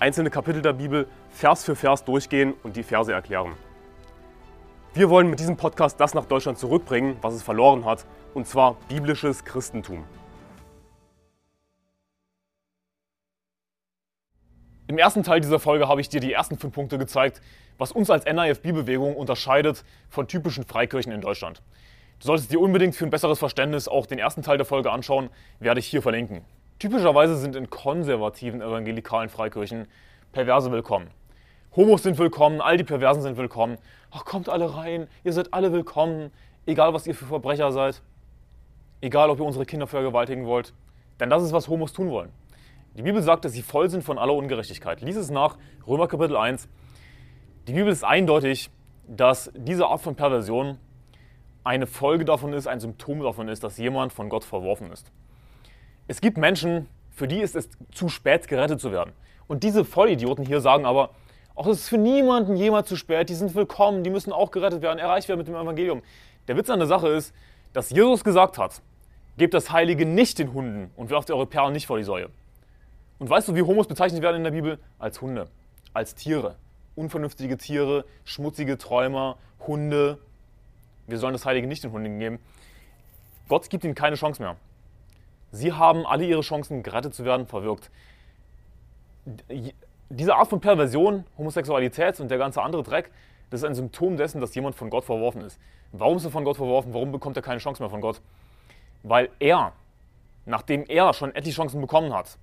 einzelne Kapitel der Bibel Vers für Vers durchgehen und die Verse erklären. Wir wollen mit diesem Podcast das nach Deutschland zurückbringen, was es verloren hat, und zwar biblisches Christentum. Im ersten Teil dieser Folge habe ich dir die ersten fünf Punkte gezeigt, was uns als NIFB-Bewegung unterscheidet von typischen Freikirchen in Deutschland. Du solltest dir unbedingt für ein besseres Verständnis auch den ersten Teil der Folge anschauen, werde ich hier verlinken. Typischerweise sind in konservativen evangelikalen Freikirchen Perverse willkommen. Homos sind willkommen, all die Perversen sind willkommen. Ach, kommt alle rein, ihr seid alle willkommen, egal was ihr für Verbrecher seid, egal ob ihr unsere Kinder vergewaltigen wollt. Denn das ist, was Homos tun wollen. Die Bibel sagt, dass sie voll sind von aller Ungerechtigkeit. Lies es nach, Römer Kapitel 1. Die Bibel ist eindeutig, dass diese Art von Perversion eine Folge davon ist, ein Symptom davon ist, dass jemand von Gott verworfen ist. Es gibt Menschen, für die ist es zu spät, gerettet zu werden. Und diese Vollidioten hier sagen aber, auch es ist für niemanden jemals zu spät, die sind willkommen, die müssen auch gerettet werden, erreicht werden mit dem Evangelium. Der Witz an der Sache ist, dass Jesus gesagt hat, gebt das Heilige nicht den Hunden und werft eure Perlen nicht vor die Säue. Und weißt du, wie Homos bezeichnet werden in der Bibel? Als Hunde, als Tiere. Unvernünftige Tiere, schmutzige Träumer, Hunde. Wir sollen das Heilige nicht den Hunden geben. Gott gibt ihnen keine Chance mehr. Sie haben alle ihre Chancen, gerettet zu werden, verwirkt. Diese Art von Perversion, Homosexualität und der ganze andere Dreck, das ist ein Symptom dessen, dass jemand von Gott verworfen ist. Warum ist er von Gott verworfen? Warum bekommt er keine Chance mehr von Gott? Weil er, nachdem er schon etliche Chancen bekommen hat,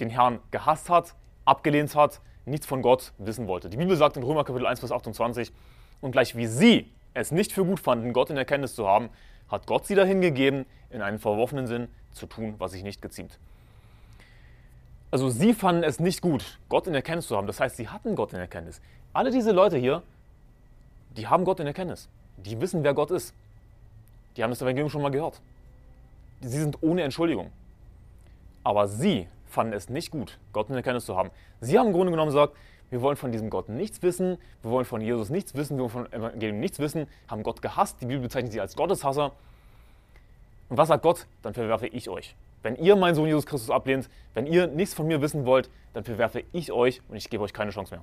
den Herrn gehasst hat, abgelehnt hat, nichts von Gott wissen wollte. Die Bibel sagt in Römer Kapitel 1, Vers 28, und gleich wie sie es nicht für gut fanden, Gott in Erkenntnis zu haben, hat Gott sie dahin gegeben, in einem verworfenen Sinn zu tun, was sich nicht geziemt. Also sie fanden es nicht gut, Gott in Erkenntnis zu haben. Das heißt, sie hatten Gott in Erkenntnis. Alle diese Leute hier, die haben Gott in Erkenntnis. Die wissen, wer Gott ist. Die haben das Evangelium schon mal gehört. Sie sind ohne Entschuldigung. Aber sie fanden es nicht gut, Gott in Erkenntnis zu haben. Sie haben im Grunde genommen gesagt, wir wollen von diesem Gott nichts wissen, wir wollen von Jesus nichts wissen, wir wollen von Evangelium nichts wissen, haben Gott gehasst, die Bibel bezeichnet sie als Gotteshasser. Und was sagt Gott? Dann verwerfe ich euch. Wenn ihr meinen Sohn Jesus Christus ablehnt, wenn ihr nichts von mir wissen wollt, dann verwerfe ich euch und ich gebe euch keine Chance mehr.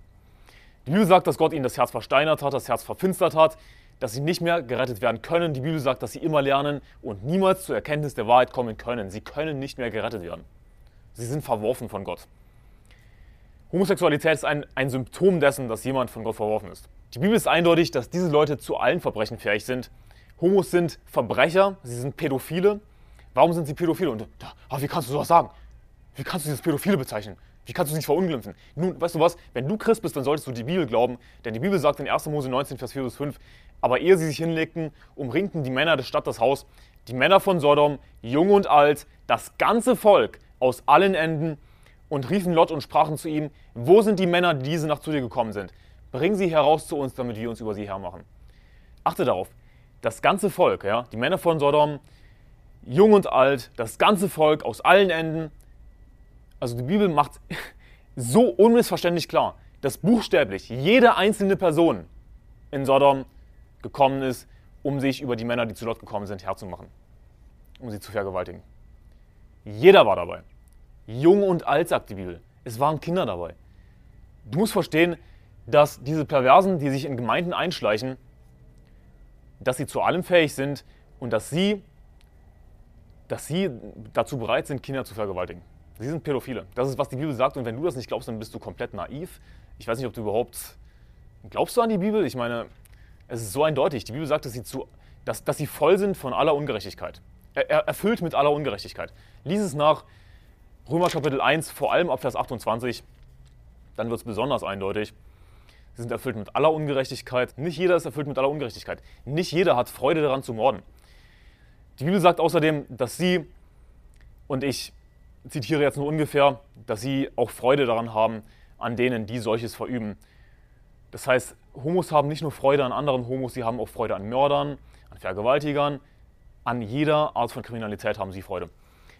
Die Bibel sagt, dass Gott ihnen das Herz versteinert hat, das Herz verfinstert hat, dass sie nicht mehr gerettet werden können. Die Bibel sagt, dass sie immer lernen und niemals zur Erkenntnis der Wahrheit kommen können. Sie können nicht mehr gerettet werden. Sie sind verworfen von Gott. Homosexualität ist ein, ein Symptom dessen, dass jemand von Gott verworfen ist. Die Bibel ist eindeutig, dass diese Leute zu allen Verbrechen fähig sind. Homos sind Verbrecher, sie sind Pädophile. Warum sind sie Pädophile? Und oh, wie kannst du sowas sagen? Wie kannst du dieses Pädophile bezeichnen? Wie kannst du sie verunglimpfen? Nun, weißt du was? Wenn du Christ bist, dann solltest du die Bibel glauben, denn die Bibel sagt in 1. Mose 19, Vers 4 bis 5, aber ehe sie sich hinlegten, umringten die Männer der Stadt das Haus, die Männer von Sodom, jung und alt, das ganze Volk aus allen Enden und riefen Lot und sprachen zu ihm, wo sind die Männer, die diese Nacht zu dir gekommen sind? Bring sie heraus zu uns, damit wir uns über sie hermachen. Achte darauf, das ganze Volk, ja, die Männer von Sodom, jung und alt, das ganze Volk aus allen Enden. Also die Bibel macht so unmissverständlich klar, dass buchstäblich jede einzelne Person in Sodom gekommen ist, um sich über die Männer, die zu Lot gekommen sind, herzumachen, um sie zu vergewaltigen. Jeder war dabei. Jung und alt, sagt die Bibel. Es waren Kinder dabei. Du musst verstehen, dass diese Perversen, die sich in Gemeinden einschleichen, dass sie zu allem fähig sind und dass sie, dass sie dazu bereit sind, Kinder zu vergewaltigen. Sie sind Pädophile. Das ist, was die Bibel sagt. Und wenn du das nicht glaubst, dann bist du komplett naiv. Ich weiß nicht, ob du überhaupt. Glaubst du an die Bibel? Ich meine, es ist so eindeutig. Die Bibel sagt, dass sie, zu, dass, dass sie voll sind von aller Ungerechtigkeit. Er, erfüllt mit aller Ungerechtigkeit. Lies es nach Römer Kapitel 1, vor allem ab Vers 28. Dann wird es besonders eindeutig. Sie sind erfüllt mit aller Ungerechtigkeit. Nicht jeder ist erfüllt mit aller Ungerechtigkeit. Nicht jeder hat Freude daran zu morden. Die Bibel sagt außerdem, dass sie, und ich zitiere jetzt nur ungefähr, dass sie auch Freude daran haben, an denen, die solches verüben. Das heißt, Homos haben nicht nur Freude an anderen Homos, sie haben auch Freude an Mördern, an Vergewaltigern, an jeder Art von Kriminalität haben sie Freude.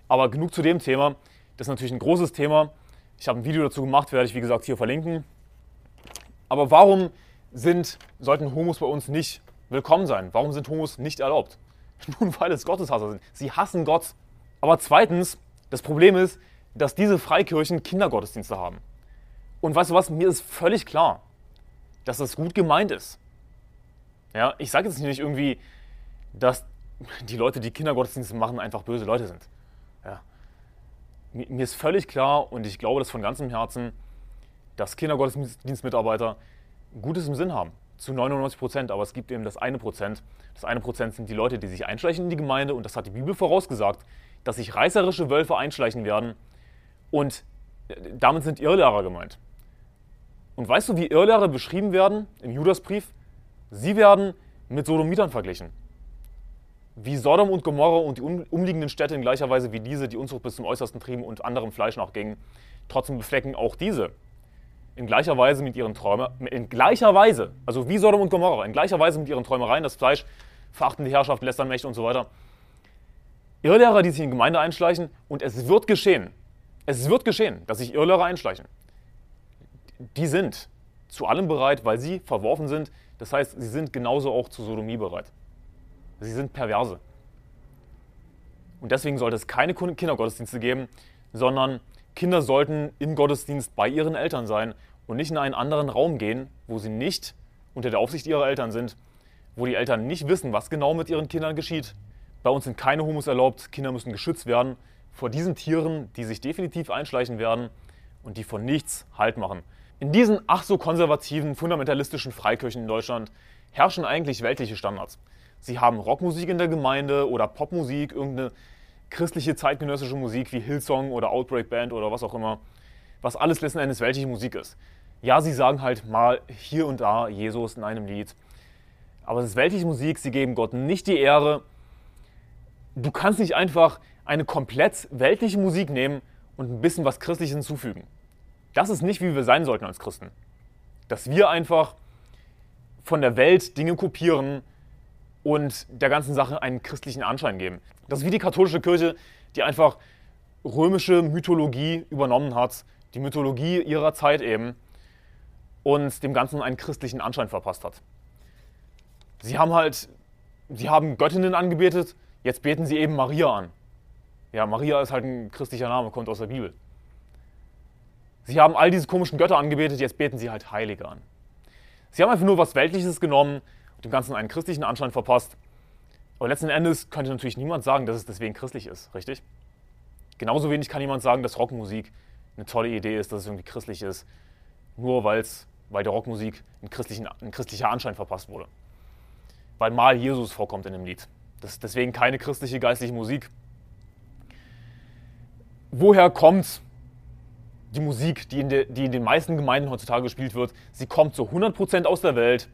Aber genug zu dem Thema. Das ist natürlich ein großes Thema. Ich habe ein Video dazu gemacht, werde ich wie gesagt hier verlinken. Aber warum sind, sollten Homos bei uns nicht willkommen sein? Warum sind Homos nicht erlaubt? Nun, weil es Gotteshasser sind. Sie hassen Gott. Aber zweitens, das Problem ist, dass diese Freikirchen Kindergottesdienste haben. Und weißt du was, mir ist völlig klar, dass das gut gemeint ist. Ja, ich sage jetzt nicht irgendwie, dass die Leute, die Kindergottesdienste machen, einfach böse Leute sind. Mir ist völlig klar und ich glaube das von ganzem Herzen, dass Kindergottesdienstmitarbeiter Gutes im Sinn haben. Zu 99 Prozent, aber es gibt eben das eine Prozent. Das eine Prozent sind die Leute, die sich einschleichen in die Gemeinde und das hat die Bibel vorausgesagt, dass sich reißerische Wölfe einschleichen werden und äh, damit sind Irrlehrer gemeint. Und weißt du, wie Irrlehrer beschrieben werden im Judasbrief? Sie werden mit Sodomitern verglichen. Wie Sodom und Gomorra und die umliegenden Städte in gleicher Weise wie diese die Unzucht bis zum Äußersten trieben und anderem Fleisch nachgingen, trotzdem beflecken auch diese in gleicher Weise mit ihren Träumen, in gleicher Weise, also wie Sodom und Gomorra, in gleicher Weise mit ihren Träumereien, das Fleisch, verachten die Herrschaft, lästern Mächte und so weiter. Irrlehrer, die sich in Gemeinde einschleichen und es wird geschehen, es wird geschehen, dass sich Irrlehrer einschleichen. Die sind zu allem bereit, weil sie verworfen sind. Das heißt, sie sind genauso auch zu Sodomie bereit. Sie sind perverse. Und deswegen sollte es keine Kindergottesdienste geben, sondern Kinder sollten im Gottesdienst bei ihren Eltern sein und nicht in einen anderen Raum gehen, wo sie nicht unter der Aufsicht ihrer Eltern sind, wo die Eltern nicht wissen, was genau mit ihren Kindern geschieht. Bei uns sind keine Homos erlaubt, Kinder müssen geschützt werden vor diesen Tieren, die sich definitiv einschleichen werden und die von nichts Halt machen. In diesen ach so konservativen, fundamentalistischen Freikirchen in Deutschland herrschen eigentlich weltliche Standards. Sie haben Rockmusik in der Gemeinde oder Popmusik, irgendeine christliche zeitgenössische Musik wie Hillsong oder Outbreak Band oder was auch immer, was alles letzten Endes weltliche Musik ist. Ja, sie sagen halt mal hier und da Jesus in einem Lied, aber es ist weltliche Musik, sie geben Gott nicht die Ehre. Du kannst nicht einfach eine komplett weltliche Musik nehmen und ein bisschen was Christliches hinzufügen. Das ist nicht, wie wir sein sollten als Christen. Dass wir einfach von der Welt Dinge kopieren, und der ganzen Sache einen christlichen Anschein geben. Das ist wie die katholische Kirche, die einfach römische Mythologie übernommen hat, die Mythologie ihrer Zeit eben, und dem Ganzen einen christlichen Anschein verpasst hat. Sie haben halt, sie haben Göttinnen angebetet, jetzt beten sie eben Maria an. Ja, Maria ist halt ein christlicher Name, kommt aus der Bibel. Sie haben all diese komischen Götter angebetet, jetzt beten sie halt Heilige an. Sie haben einfach nur was Weltliches genommen, dem Ganzen einen christlichen Anschein verpasst. Aber letzten Endes könnte natürlich niemand sagen, dass es deswegen christlich ist, richtig? Genauso wenig kann jemand sagen, dass Rockmusik eine tolle Idee ist, dass es irgendwie christlich ist, nur weil's, weil der Rockmusik ein, ein christlicher Anschein verpasst wurde. Weil mal Jesus vorkommt in dem Lied. Das ist deswegen keine christliche geistliche Musik. Woher kommt die Musik, die in, de, die in den meisten Gemeinden heutzutage gespielt wird? Sie kommt zu 100% aus der Welt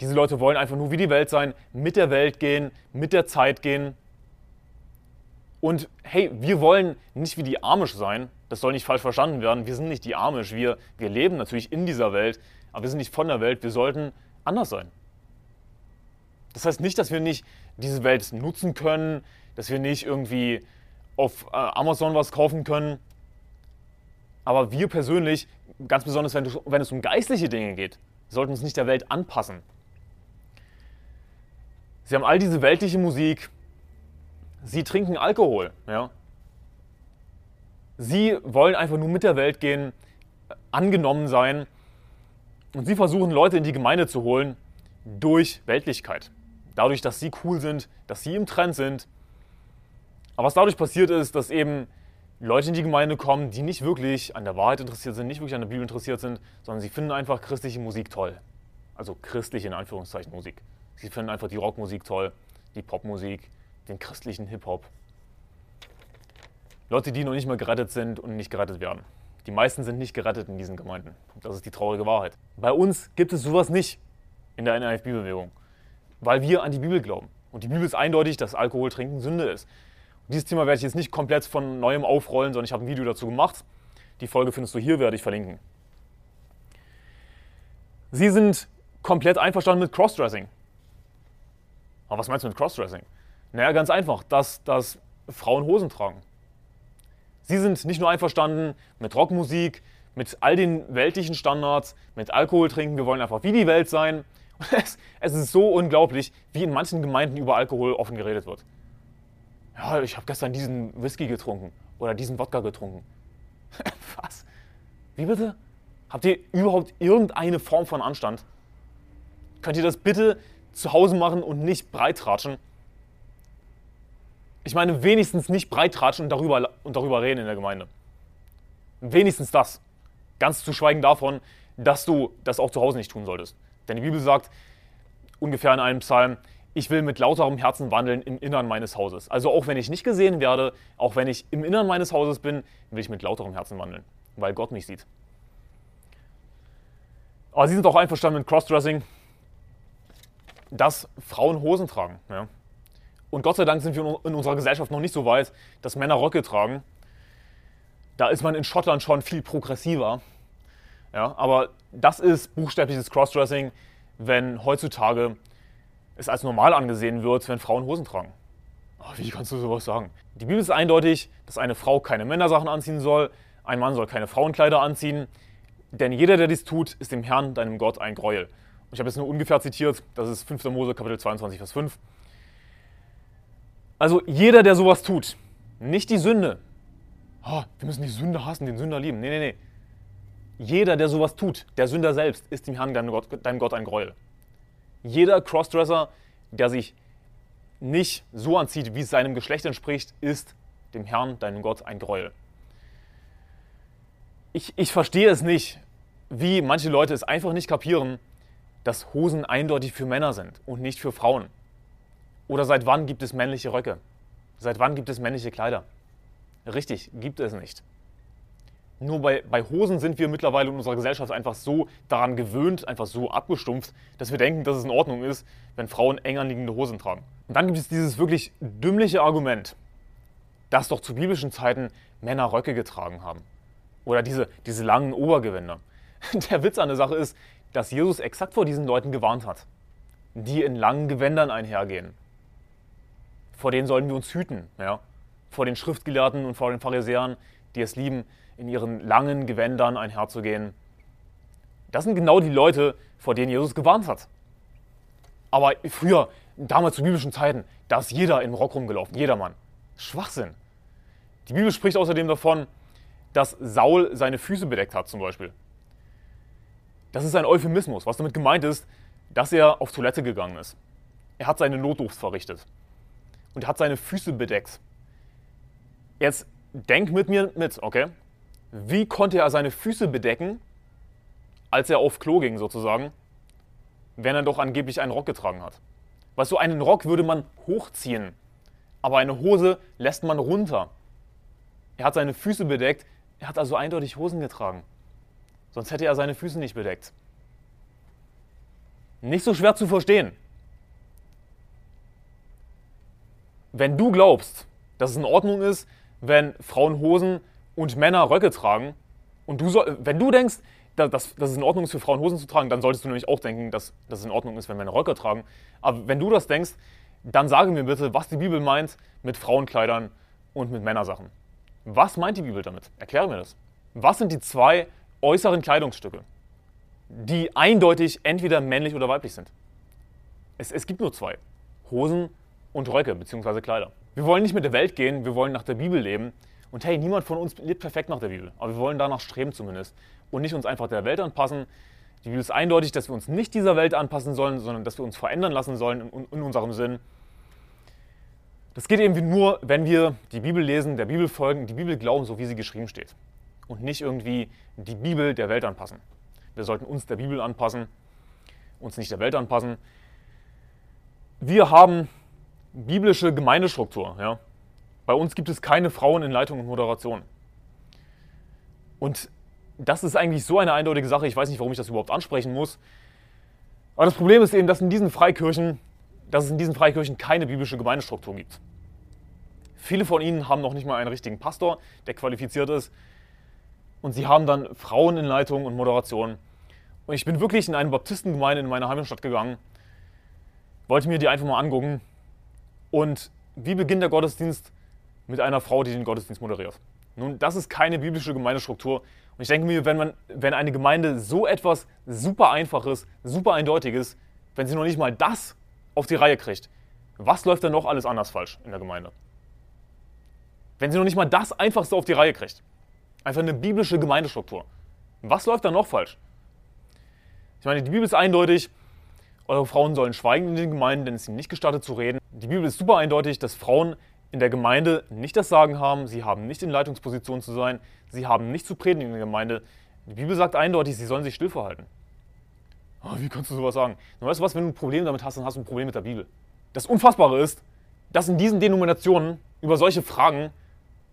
diese Leute wollen einfach nur wie die Welt sein, mit der Welt gehen, mit der Zeit gehen. Und hey, wir wollen nicht wie die Amish sein. Das soll nicht falsch verstanden werden. Wir sind nicht die Amish. Wir, wir leben natürlich in dieser Welt, aber wir sind nicht von der Welt. Wir sollten anders sein. Das heißt nicht, dass wir nicht diese Welt nutzen können, dass wir nicht irgendwie auf äh, Amazon was kaufen können. Aber wir persönlich, ganz besonders wenn, wenn es um geistliche Dinge geht, sollten uns nicht der Welt anpassen. Sie haben all diese weltliche Musik. Sie trinken Alkohol. Ja? Sie wollen einfach nur mit der Welt gehen, angenommen sein. Und sie versuchen Leute in die Gemeinde zu holen durch Weltlichkeit. Dadurch, dass sie cool sind, dass sie im Trend sind. Aber was dadurch passiert ist, dass eben Leute in die Gemeinde kommen, die nicht wirklich an der Wahrheit interessiert sind, nicht wirklich an der Bibel interessiert sind, sondern sie finden einfach christliche Musik toll. Also christliche in Anführungszeichen Musik. Sie finden einfach die Rockmusik toll, die Popmusik, den christlichen Hip-Hop. Leute, die noch nicht mal gerettet sind und nicht gerettet werden. Die meisten sind nicht gerettet in diesen Gemeinden. Das ist die traurige Wahrheit. Bei uns gibt es sowas nicht in der NRFB-Bewegung, weil wir an die Bibel glauben. Und die Bibel ist eindeutig, dass Alkohol trinken Sünde ist. Und dieses Thema werde ich jetzt nicht komplett von neuem aufrollen, sondern ich habe ein Video dazu gemacht. Die Folge findest du hier, werde ich verlinken. Sie sind komplett einverstanden mit Crossdressing. Aber was meinst du mit Crossdressing? Naja, ganz einfach, dass, dass Frauen Hosen tragen. Sie sind nicht nur einverstanden mit Rockmusik, mit all den weltlichen Standards, mit Alkohol trinken, wir wollen einfach wie die Welt sein. Es, es, ist so unglaublich, wie in manchen Gemeinden über Alkohol offen geredet wird. Ja, ich habe gestern diesen Whisky getrunken oder diesen Wodka getrunken. Was? Wie bitte? Habt ihr überhaupt irgendeine Form von Anstand? Könnt ihr das bitte zu Hause machen und nicht breitratschen? Ich meine, wenigstens nicht breitratschen und darüber, und darüber reden in der Gemeinde. Wenigstens das. Ganz zu schweigen davon, dass du das auch zu Hause nicht tun solltest. Denn die Bibel sagt ungefähr in einem Psalm, ich will mit lauterem Herzen wandeln im Innern meines Hauses. Also auch wenn ich nicht gesehen werde, auch wenn ich im Innern meines Hauses bin, will ich mit lauterem Herzen wandeln, weil Gott mich sieht. Aber sie sind auch einverstanden mit Crossdressing, dass Frauen Hosen tragen. Ja. Und Gott sei Dank sind wir in unserer Gesellschaft noch nicht so weit, dass Männer Röcke tragen. Da ist man in Schottland schon viel progressiver. Ja, aber das ist buchstäbliches Crossdressing, wenn heutzutage es als normal angesehen wird, wenn Frauen Hosen tragen. Oh, wie kannst du sowas sagen? Die Bibel ist eindeutig, dass eine Frau keine Männersachen anziehen soll, ein Mann soll keine Frauenkleider anziehen, denn jeder, der dies tut, ist dem Herrn, deinem Gott, ein Gräuel. Ich habe jetzt nur ungefähr zitiert, das ist 5. Mose, Kapitel 22, Vers 5. Also jeder, der sowas tut, nicht die Sünde. Oh, wir müssen die Sünde hassen, den Sünder lieben. Nee, nee, nee. Jeder, der sowas tut, der Sünder selbst, ist dem Herrn, deinem Gott, deinem Gott ein Gräuel. Jeder Crossdresser, der sich nicht so anzieht, wie es seinem Geschlecht entspricht, ist dem Herrn, deinem Gott, ein Gräuel. Ich, ich verstehe es nicht, wie manche Leute es einfach nicht kapieren, dass Hosen eindeutig für Männer sind und nicht für Frauen. Oder seit wann gibt es männliche Röcke? Seit wann gibt es männliche Kleider? Richtig, gibt es nicht. Nur bei, bei Hosen sind wir mittlerweile in unserer Gesellschaft einfach so daran gewöhnt, einfach so abgestumpft, dass wir denken, dass es in Ordnung ist, wenn Frauen eng anliegende Hosen tragen. Und dann gibt es dieses wirklich dümmliche Argument, dass doch zu biblischen Zeiten Männer Röcke getragen haben. Oder diese, diese langen Obergewänder. Der Witz an der Sache ist, dass Jesus exakt vor diesen Leuten gewarnt hat, die in langen Gewändern einhergehen. Vor denen sollen wir uns hüten, ja? vor den Schriftgelehrten und vor den Pharisäern, die es lieben, in ihren langen Gewändern einherzugehen. Das sind genau die Leute, vor denen Jesus gewarnt hat. Aber früher, damals zu biblischen Zeiten, da ist jeder im Rock rumgelaufen, jedermann. Schwachsinn. Die Bibel spricht außerdem davon, dass Saul seine Füße bedeckt hat, zum Beispiel. Das ist ein Euphemismus, was damit gemeint ist, dass er auf Toilette gegangen ist. Er hat seine Notdurft verrichtet und hat seine Füße bedeckt. Jetzt denk mit mir mit, okay? Wie konnte er seine Füße bedecken, als er auf Klo ging sozusagen, wenn er doch angeblich einen Rock getragen hat? Weißt du, einen Rock würde man hochziehen, aber eine Hose lässt man runter. Er hat seine Füße bedeckt, er hat also eindeutig Hosen getragen. Sonst hätte er seine Füße nicht bedeckt. Nicht so schwer zu verstehen. Wenn du glaubst, dass es in Ordnung ist, wenn Frauen Hosen und Männer Röcke tragen. Und du soll, wenn du denkst, dass, dass, es in Ordnung ist, für Frauen Hosen zu tragen, dann solltest du nämlich auch denken, dass, dass es in Ordnung ist, wenn Männer Röcke tragen. Aber wenn du das denkst, dann sage mir bitte, was die Bibel meint mit Frauenkleidern und mit Männersachen. Was meint die Bibel damit? Erkläre mir das. Was sind die zwei äußeren Kleidungsstücke, die eindeutig entweder männlich oder weiblich sind? Es, es gibt nur zwei. Hosen und Röcke bzw. Kleider. Wir wollen nicht mit der Welt gehen, wir wollen nach der Bibel leben. Und hey, niemand von uns lebt perfekt nach der Bibel, aber wir wollen danach streben zumindest und nicht uns einfach der Welt anpassen. Die Bibel ist eindeutig, dass wir uns nicht dieser Welt anpassen sollen, sondern dass wir uns verändern lassen sollen in, in unserem Sinn. Das geht irgendwie nur, wenn wir die Bibel lesen, der Bibel folgen, die Bibel glauben, so wie sie geschrieben steht. Und nicht irgendwie die Bibel der Welt anpassen. Wir sollten uns der Bibel anpassen, uns nicht der Welt anpassen. Wir haben biblische Gemeindestruktur. Ja? Bei uns gibt es keine Frauen in Leitung und Moderation. Und das ist eigentlich so eine eindeutige Sache. Ich weiß nicht, warum ich das überhaupt ansprechen muss. Aber das Problem ist eben, dass, in diesen Freikirchen, dass es in diesen Freikirchen keine biblische Gemeindestruktur gibt. Viele von ihnen haben noch nicht mal einen richtigen Pastor, der qualifiziert ist. Und sie haben dann Frauen in Leitung und Moderation. Und ich bin wirklich in eine Baptistengemeinde in meiner Heimatstadt gegangen, wollte mir die einfach mal angucken. Und wie beginnt der Gottesdienst? Mit einer Frau, die den Gottesdienst moderiert. Nun, das ist keine biblische Gemeindestruktur. Und ich denke mir, wenn, man, wenn eine Gemeinde so etwas super Einfaches, super Eindeutiges, wenn sie noch nicht mal das auf die Reihe kriegt, was läuft dann noch alles anders falsch in der Gemeinde? Wenn sie noch nicht mal das Einfachste auf die Reihe kriegt. Einfach eine biblische Gemeindestruktur. Was läuft da noch falsch? Ich meine, die Bibel ist eindeutig, eure Frauen sollen schweigen in den Gemeinden, denn es ist ihnen nicht gestattet zu reden. Die Bibel ist super eindeutig, dass Frauen in der Gemeinde nicht das Sagen haben, sie haben nicht in Leitungsposition zu sein, sie haben nicht zu predigen in der Gemeinde. Die Bibel sagt eindeutig, sie sollen sich still verhalten. Oh, wie kannst du sowas sagen? Und weißt du was, wenn du ein Problem damit hast, dann hast du ein Problem mit der Bibel. Das Unfassbare ist, dass in diesen Denominationen über solche Fragen,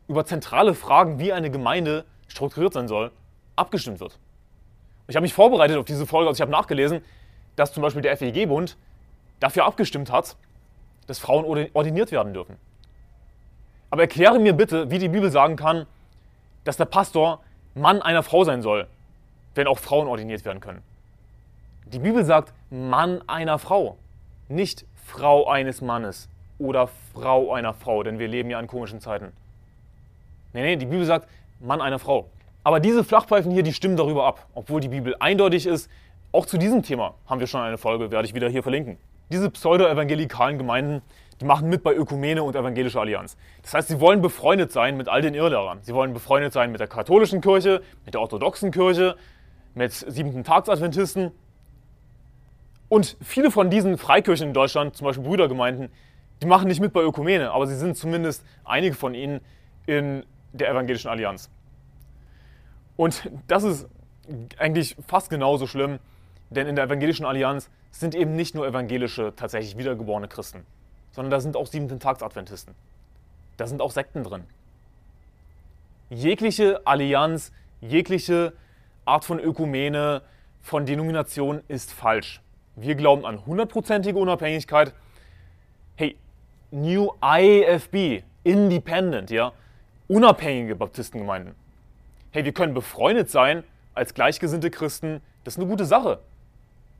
über zentrale Fragen, wie eine Gemeinde strukturiert sein soll, abgestimmt wird. Ich habe mich vorbereitet auf diese Folge, also ich habe nachgelesen, dass zum Beispiel der FEG-Bund dafür abgestimmt hat, dass Frauen ordiniert werden dürfen. Aber erkläre mir bitte, wie die Bibel sagen kann, dass der Pastor Mann einer Frau sein soll, wenn auch Frauen ordiniert werden können. Die Bibel sagt Mann einer Frau, nicht Frau eines Mannes oder Frau einer Frau, denn wir leben ja in komischen Zeiten. Nee, nee, die Bibel sagt Mann einer Frau. Aber diese Flachpfeifen hier, die stimmen darüber ab, obwohl die Bibel eindeutig ist. Auch zu diesem Thema haben wir schon eine Folge, werde ich wieder hier verlinken. Diese pseudo-evangelikalen Gemeinden, die machen mit bei Ökumene und Evangelischer Allianz. Das heißt, sie wollen befreundet sein mit all den Irrlehrern. Sie wollen befreundet sein mit der katholischen Kirche, mit der orthodoxen Kirche, mit siebenten Tagsadventisten. Und viele von diesen Freikirchen in Deutschland, zum Beispiel Brüdergemeinden, die machen nicht mit bei Ökumene, aber sie sind zumindest einige von ihnen in der Evangelischen Allianz. Und das ist eigentlich fast genauso schlimm, denn in der Evangelischen Allianz sind eben nicht nur evangelische, tatsächlich wiedergeborene Christen, sondern da sind auch siebenten Tagsadventisten. Da sind auch Sekten drin. Jegliche Allianz, jegliche Art von Ökumene, von Denomination ist falsch. Wir glauben an hundertprozentige Unabhängigkeit. Hey, New IFB, Independent, ja, unabhängige Baptistengemeinden. Hey, wir können befreundet sein als gleichgesinnte Christen. Das ist eine gute Sache.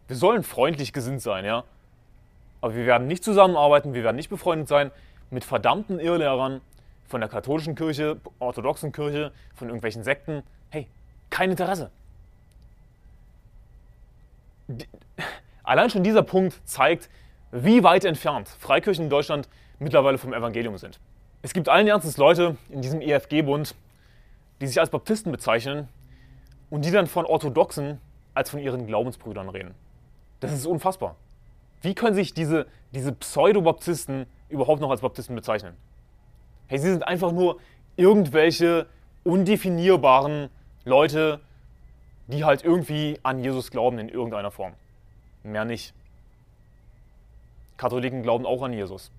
Wir sollen freundlich gesinnt sein, ja. Aber wir werden nicht zusammenarbeiten, wir werden nicht befreundet sein mit verdammten Irrlehrern von der katholischen Kirche, orthodoxen Kirche, von irgendwelchen Sekten. Hey, kein Interesse. Allein schon dieser Punkt zeigt, wie weit entfernt Freikirchen in Deutschland mittlerweile vom Evangelium sind. Es gibt allen Ernstes Leute in diesem EFG-Bund, die sich als Baptisten bezeichnen und die dann von Orthodoxen als von ihren Glaubensbrüdern reden. Das ist unfassbar. Wie können sich diese, diese Pseudo-Baptisten überhaupt noch als Baptisten bezeichnen? Hey, sie sind einfach nur irgendwelche undefinierbaren Leute, die halt irgendwie an Jesus glauben in irgendeiner Form. Mehr nicht. Katholiken glauben auch an Jesus.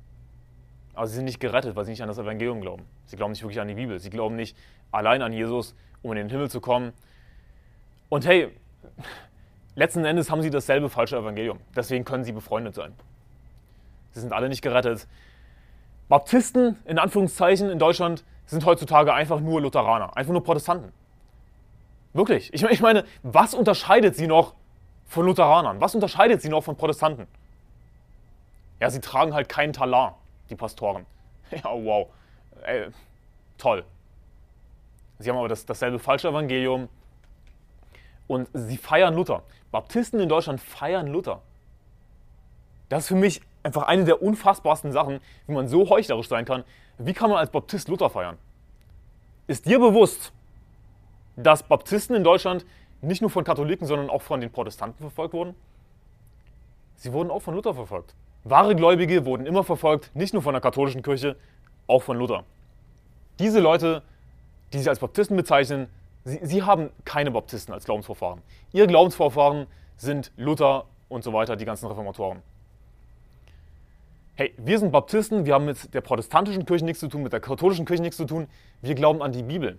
Aber sie sind nicht gerettet, weil sie nicht an das Evangelium glauben. Sie glauben nicht wirklich an die Bibel. Sie glauben nicht allein an Jesus, um in den Himmel zu kommen. Und hey, letzten Endes haben sie dasselbe falsche Evangelium. Deswegen können sie befreundet sein. Sie sind alle nicht gerettet. Baptisten, in Anführungszeichen, in Deutschland sind heutzutage einfach nur Lutheraner, einfach nur Protestanten. Wirklich. Ich, ich meine, was unterscheidet sie noch von Lutheranern? Was unterscheidet sie noch von Protestanten? Ja, sie tragen halt keinen Talar die Pastoren. Ja, wow. Ey, toll. Sie haben aber das, dasselbe falsche Evangelium und sie feiern Luther. Baptisten in Deutschland feiern Luther. Das ist für mich einfach eine der unfassbarsten Sachen, wie man so heuchlerisch sein kann. Wie kann man als Baptist Luther feiern? Ist dir bewusst, dass Baptisten in Deutschland nicht nur von Katholiken, sondern auch von den Protestanten verfolgt wurden? Sie wurden auch von Luther verfolgt. Wahre Gläubige wurden immer verfolgt, nicht nur von der katholischen Kirche, auch von Luther. Diese Leute, die sich als Baptisten bezeichnen, sie, sie haben keine Baptisten als Glaubensvorfahren. Ihr Glaubensvorfahren sind Luther und so weiter, die ganzen Reformatoren. Hey, wir sind Baptisten, wir haben mit der protestantischen Kirche nichts zu tun, mit der katholischen Kirche nichts zu tun. Wir glauben an die Bibel.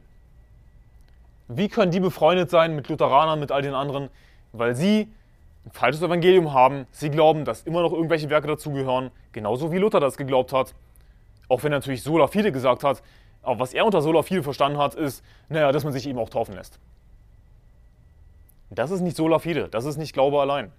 Wie können die befreundet sein mit Lutheranern, mit all den anderen? Weil sie ein falsches Evangelium haben. Sie glauben, dass immer noch irgendwelche Werke dazugehören, genauso wie Luther das geglaubt hat. Auch wenn er natürlich sola fide gesagt hat. Aber was er unter sola fide verstanden hat, ist, naja, dass man sich eben auch taufen lässt. Das ist nicht sola fide, das ist nicht Glaube allein.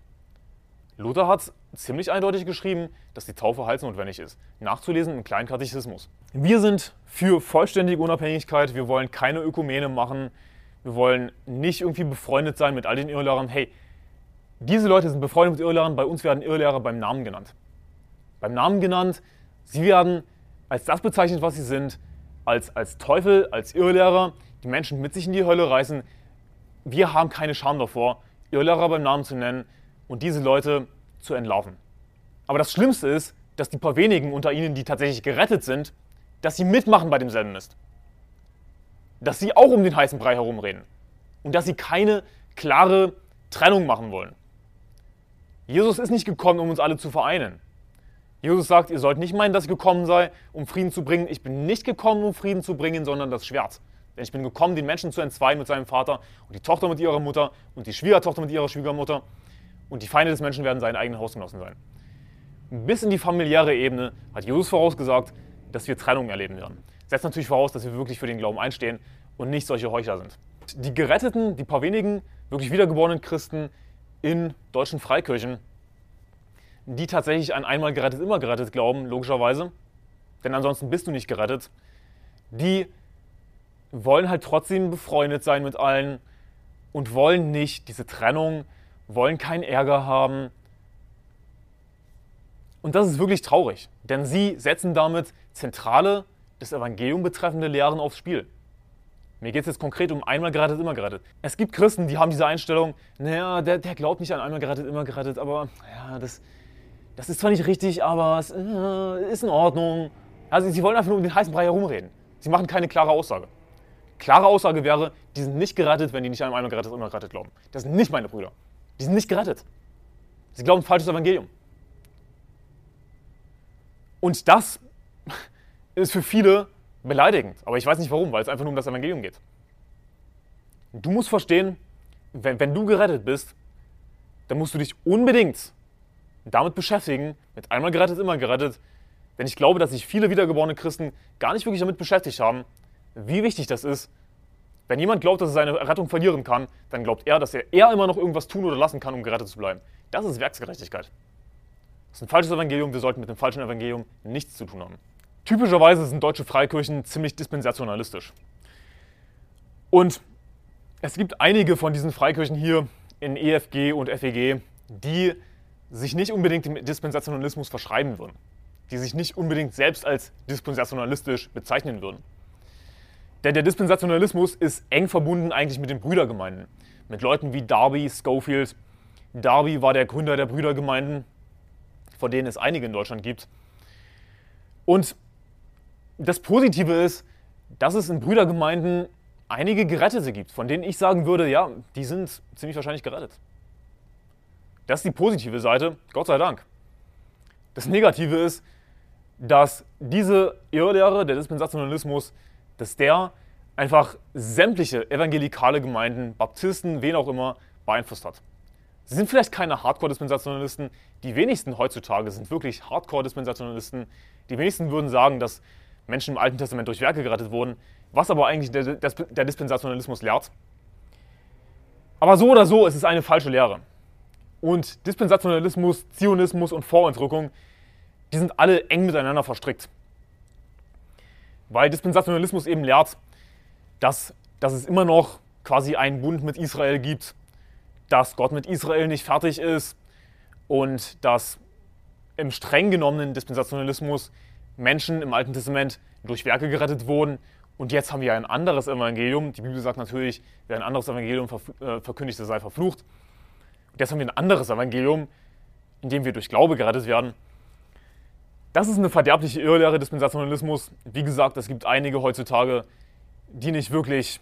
Luther hat ziemlich eindeutig geschrieben, dass die Taufe heilsnotwendig ist. Nachzulesen im kleinen Katechismus. Wir sind für vollständige Unabhängigkeit, wir wollen keine Ökumene machen, wir wollen nicht irgendwie befreundet sein mit all den Irrlehrern. Hey, diese Leute sind befreundet mit Irrlehrern, bei uns werden Irrlehrer beim Namen genannt. Beim Namen genannt, sie werden als das bezeichnet, was sie sind, als, als Teufel, als Irrlehrer, die Menschen mit sich in die Hölle reißen. Wir haben keine Scham davor, Irrlehrer beim Namen zu nennen und diese Leute zu entlarven. Aber das Schlimmste ist, dass die paar wenigen unter ihnen, die tatsächlich gerettet sind, dass sie mitmachen bei demselben Mist. Dass sie auch um den heißen Brei herumreden. Und dass sie keine klare Trennung machen wollen. Jesus ist nicht gekommen, um uns alle zu vereinen. Jesus sagt, ihr sollt nicht meinen, dass ich gekommen sei, um Frieden zu bringen. Ich bin nicht gekommen, um Frieden zu bringen, sondern das Schwert. Denn ich bin gekommen, den Menschen zu entzweien mit seinem Vater und die Tochter mit ihrer Mutter und die Schwiegertochter mit ihrer Schwiegermutter. Und die Feinde des Menschen werden seine eigenen Hausgenossen sein. Bis in die familiäre Ebene hat Jesus vorausgesagt, dass wir Trennung erleben werden. Setzt natürlich voraus, dass wir wirklich für den Glauben einstehen und nicht solche Heuchler sind. Die Geretteten, die paar wenigen wirklich wiedergeborenen Christen in deutschen Freikirchen, die tatsächlich an einmal gerettet, immer gerettet glauben, logischerweise, denn ansonsten bist du nicht gerettet, die wollen halt trotzdem befreundet sein mit allen und wollen nicht diese Trennung, wollen keinen Ärger haben. Und das ist wirklich traurig, denn sie setzen damit zentrale, das Evangelium betreffende Lehren aufs Spiel. Mir geht es jetzt konkret um einmal gerettet, immer gerettet. Es gibt Christen, die haben diese Einstellung, naja, der, der glaubt nicht an einmal gerettet, immer gerettet, aber ja, das, das ist zwar nicht richtig, aber es äh, ist in Ordnung. Also sie wollen einfach nur um den heißen Brei herumreden. Sie machen keine klare Aussage. Klare Aussage wäre, die sind nicht gerettet, wenn die nicht an einmal gerettet, immer gerettet glauben. Das sind nicht meine Brüder. Die sind nicht gerettet. Sie glauben falsches Evangelium. Und das ist für viele beleidigend. Aber ich weiß nicht warum, weil es einfach nur um das Evangelium geht. Du musst verstehen, wenn, wenn du gerettet bist, dann musst du dich unbedingt damit beschäftigen, mit einmal gerettet, immer gerettet. Denn ich glaube, dass sich viele wiedergeborene Christen gar nicht wirklich damit beschäftigt haben, wie wichtig das ist. Wenn jemand glaubt, dass er seine Rettung verlieren kann, dann glaubt er, dass er eher immer noch irgendwas tun oder lassen kann, um gerettet zu bleiben. Das ist Werksgerechtigkeit. Das ist ein falsches Evangelium. Wir sollten mit dem falschen Evangelium nichts zu tun haben. Typischerweise sind deutsche Freikirchen ziemlich dispensationalistisch. Und es gibt einige von diesen Freikirchen hier in EFG und FEG, die sich nicht unbedingt dem Dispensationalismus verschreiben würden, die sich nicht unbedingt selbst als dispensationalistisch bezeichnen würden. Denn der Dispensationalismus ist eng verbunden eigentlich mit den Brüdergemeinden, mit Leuten wie Darby, Schofield. Darby war der Gründer der Brüdergemeinden, von denen es einige in Deutschland gibt. Und das Positive ist, dass es in Brüdergemeinden einige Gerettete gibt, von denen ich sagen würde, ja, die sind ziemlich wahrscheinlich gerettet. Das ist die positive Seite, Gott sei Dank. Das Negative ist, dass diese Irrlehre, der Dispensationalismus, dass der einfach sämtliche evangelikale Gemeinden, Baptisten, wen auch immer, beeinflusst hat. Sie sind vielleicht keine Hardcore-Dispensationalisten. Die wenigsten heutzutage sind wirklich Hardcore-Dispensationalisten. Die wenigsten würden sagen, dass Menschen im Alten Testament durch Werke gerettet wurden, was aber eigentlich der, der Dispensationalismus lehrt. Aber so oder so ist es eine falsche Lehre. Und Dispensationalismus, Zionismus und Vorentrückung, die sind alle eng miteinander verstrickt. Weil Dispensationalismus eben lehrt, dass, dass es immer noch quasi einen Bund mit Israel gibt, dass Gott mit Israel nicht fertig ist und dass im streng genommenen Dispensationalismus Menschen im Alten Testament durch Werke gerettet wurden. Und jetzt haben wir ein anderes Evangelium. Die Bibel sagt natürlich, wer ein anderes Evangelium äh, verkündigt, sei verflucht. Und jetzt haben wir ein anderes Evangelium, in dem wir durch Glaube gerettet werden. Das ist eine verderbliche Irrlehre Dispensationalismus. Wie gesagt, es gibt einige heutzutage, die nicht wirklich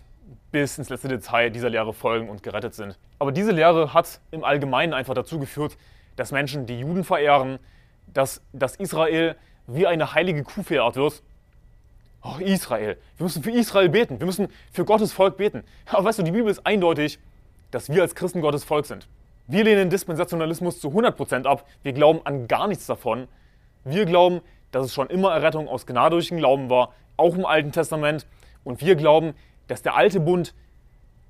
bis ins letzte Detail dieser Lehre folgen und gerettet sind. Aber diese Lehre hat im Allgemeinen einfach dazu geführt, dass Menschen die Juden verehren, dass, dass Israel wie eine heilige Kuh verehrt wird. Oh, Israel. Wir müssen für Israel beten. Wir müssen für Gottes Volk beten. Aber weißt du, die Bibel ist eindeutig, dass wir als Christen Gottes Volk sind. Wir lehnen Dispensationalismus zu 100% ab. Wir glauben an gar nichts davon. Wir glauben, dass es schon immer Errettung aus Gnade durch den Glauben war, auch im Alten Testament. Und wir glauben, dass der alte Bund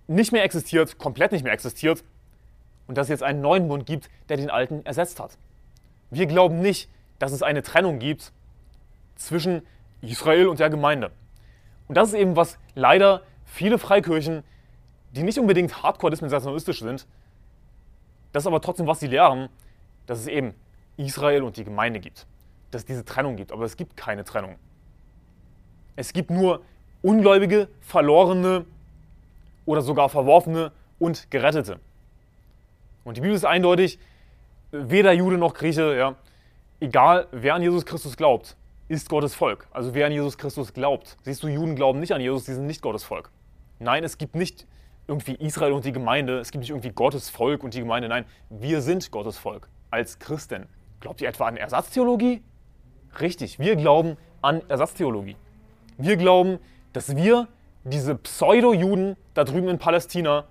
nicht mehr existiert, komplett nicht mehr existiert und dass es jetzt einen neuen Bund gibt, der den alten ersetzt hat. Wir glauben nicht, dass es eine Trennung gibt zwischen Israel und der Gemeinde. Und das ist eben, was leider viele Freikirchen, die nicht unbedingt hardcore dispensationalistisch sind, das ist aber trotzdem, was sie lehren, dass es eben Israel und die Gemeinde gibt. Dass es diese Trennung gibt. Aber es gibt keine Trennung. Es gibt nur Ungläubige, Verlorene oder sogar Verworfene und Gerettete. Und die Bibel ist eindeutig, weder Jude noch Grieche, ja, egal wer an Jesus Christus glaubt, ist Gottes Volk. Also wer an Jesus Christus glaubt. Siehst du, Juden glauben nicht an Jesus, die sind nicht Gottes Volk. Nein, es gibt nicht irgendwie Israel und die Gemeinde, es gibt nicht irgendwie Gottes Volk und die Gemeinde. Nein, wir sind Gottes Volk als Christen. Glaubt ihr etwa an Ersatztheologie? Richtig, wir glauben an Ersatztheologie. Wir glauben, dass wir diese Pseudo-Juden da drüben in Palästina,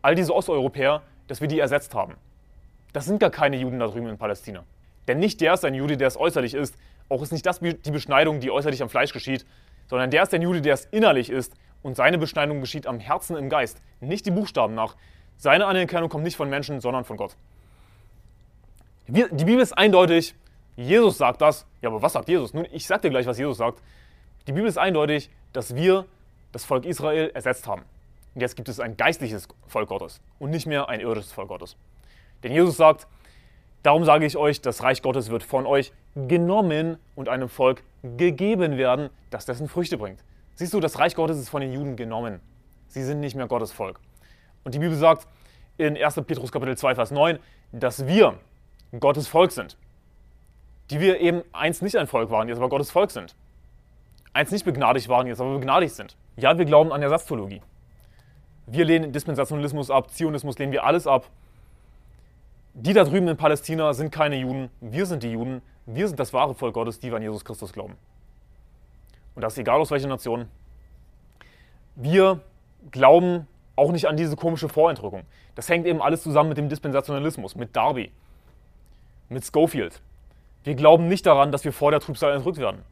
all diese Osteuropäer, dass wir die ersetzt haben. Das sind gar keine Juden da drüben in Palästina. Denn nicht der ist ein Jude, der es äußerlich ist. Auch ist nicht das die Beschneidung, die äußerlich am Fleisch geschieht, sondern der ist ein Jude, der es innerlich ist und seine Beschneidung geschieht am Herzen im Geist, nicht die Buchstaben nach. Seine Anerkennung kommt nicht von Menschen, sondern von Gott. Die Bibel ist eindeutig, Jesus sagt das. Ja, aber was sagt Jesus? Nun, ich sag dir gleich, was Jesus sagt. Die Bibel ist eindeutig, dass wir das Volk Israel ersetzt haben. Und jetzt gibt es ein geistliches Volk Gottes und nicht mehr ein irdisches Volk Gottes. Denn Jesus sagt, darum sage ich euch, das Reich Gottes wird von euch genommen und einem Volk gegeben werden, das dessen Früchte bringt. Siehst du, das Reich Gottes ist von den Juden genommen. Sie sind nicht mehr Gottes Volk. Und die Bibel sagt in 1. Petrus Kapitel 2, Vers 9, dass wir Gottes Volk sind. Die wir eben einst nicht ein Volk waren, jetzt aber Gottes Volk sind. Einst nicht begnadigt waren, jetzt aber begnadigt sind. Ja, wir glauben an Ersatztheologie. Wir lehnen Dispensationalismus ab, Zionismus lehnen wir alles ab. Die da drüben in Palästina sind keine Juden, wir sind die Juden, wir sind das wahre Volk Gottes, die wir an Jesus Christus glauben. Und das ist egal aus welcher Nation. Wir glauben auch nicht an diese komische Vorentrückung. Das hängt eben alles zusammen mit dem Dispensationalismus, mit Darby, mit Schofield. Wir glauben nicht daran, dass wir vor der Trübsal entrückt werden.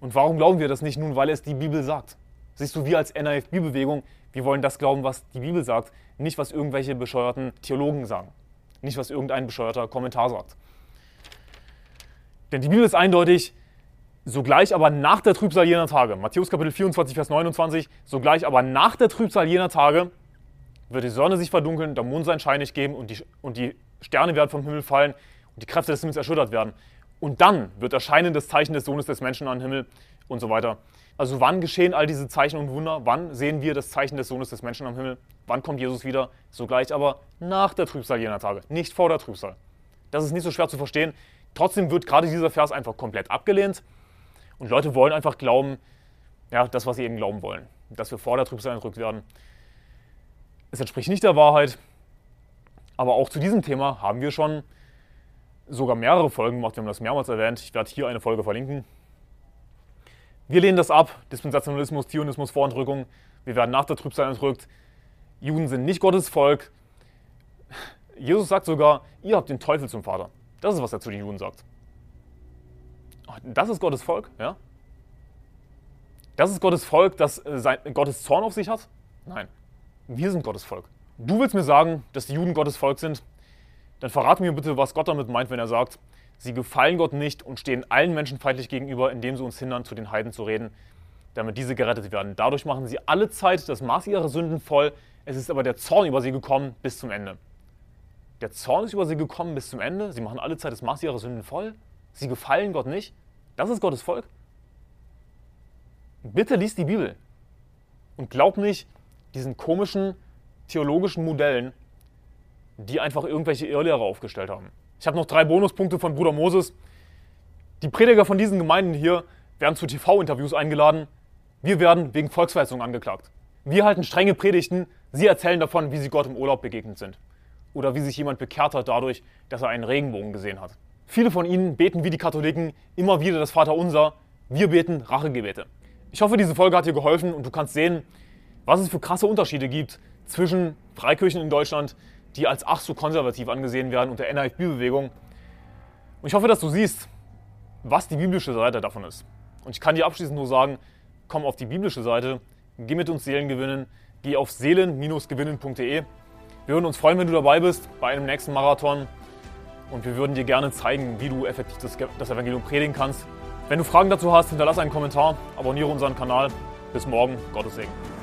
Und warum glauben wir das nicht? Nun, weil es die Bibel sagt. Siehst du, wir als NAFB-Bewegung, wir wollen das glauben, was die Bibel sagt, nicht was irgendwelche bescheuerten Theologen sagen, nicht was irgendein bescheuerter Kommentar sagt. Denn die Bibel ist eindeutig, sogleich aber nach der Trübsal jener Tage, Matthäus Kapitel 24, Vers 29, sogleich aber nach der Trübsal jener Tage wird die Sonne sich verdunkeln, der Mond sein Schein nicht geben und die, und die Sterne werden vom Himmel fallen und die Kräfte des Himmels erschüttert werden. Und dann wird erscheinen das Zeichen des Sohnes des Menschen am Himmel und so weiter. Also wann geschehen all diese Zeichen und Wunder? Wann sehen wir das Zeichen des Sohnes des Menschen am Himmel? Wann kommt Jesus wieder? Sogleich aber nach der Trübsal jener Tage, nicht vor der Trübsal. Das ist nicht so schwer zu verstehen. Trotzdem wird gerade dieser Vers einfach komplett abgelehnt. Und Leute wollen einfach glauben, ja, das, was sie eben glauben wollen. Dass wir vor der Trübsal entrückt werden. Es entspricht nicht der Wahrheit. Aber auch zu diesem Thema haben wir schon sogar mehrere Folgen gemacht. Wir haben das mehrmals erwähnt. Ich werde hier eine Folge verlinken. Wir lehnen das ab. Dispensationalismus, Zionismus, Vorentrückung. Wir werden nach der Trübsal entrückt. Juden sind nicht Gottes Volk. Jesus sagt sogar, ihr habt den Teufel zum Vater. Das ist, was er zu den Juden sagt. Das ist Gottes Volk, ja? Das ist Gottes Volk, das äh, sein, Gottes Zorn auf sich hat? Nein. Wir sind Gottes Volk. Du willst mir sagen, dass die Juden Gottes Volk sind? Dann verrate mir bitte, was Gott damit meint, wenn er sagt, sie gefallen Gott nicht und stehen allen Menschen feindlich gegenüber, indem sie uns hindern, zu den Heiden zu reden, damit diese gerettet werden. Dadurch machen sie alle Zeit das Maß ihrer Sünden voll. Es ist aber der Zorn über sie gekommen bis zum Ende. Der Zorn ist über sie gekommen bis zum Ende. Sie machen alle Zeit das Maß ihrer Sünden voll. Sie gefallen Gott nicht. Das ist Gottes Volk. Bitte liest die Bibel und glaub nicht diesen komischen theologischen Modellen, die einfach irgendwelche Irrlehrer aufgestellt haben. Ich habe noch drei Bonuspunkte von Bruder Moses. Die Prediger von diesen Gemeinden hier werden zu TV-Interviews eingeladen. Wir werden wegen Volksverhetzung angeklagt. Wir halten strenge Predigten. Sie erzählen davon, wie sie Gott im Urlaub begegnet sind. Oder wie sich jemand bekehrt hat dadurch, dass er einen Regenbogen gesehen hat. Viele von ihnen beten wie die Katholiken immer wieder das Vaterunser. Wir beten Rachegebete. Ich hoffe, diese Folge hat dir geholfen und du kannst sehen, was es für krasse Unterschiede gibt zwischen Freikirchen in Deutschland, die als ach so konservativ angesehen werden und der NAFB-Bewegung. Und ich hoffe, dass du siehst, was die biblische Seite davon ist. Und ich kann dir abschließend nur sagen, komm auf die biblische Seite, geh mit uns Seelen gewinnen, geh auf seelen-gewinnen.de Wir würden uns freuen, wenn du dabei bist bei einem nächsten Marathon. Und wir würden dir gerne zeigen, wie du effektiv das, das Evangelium predigen kannst. Wenn du Fragen dazu hast, hinterlass einen Kommentar, abonniere unseren Kanal. Bis morgen, Gottes Segen.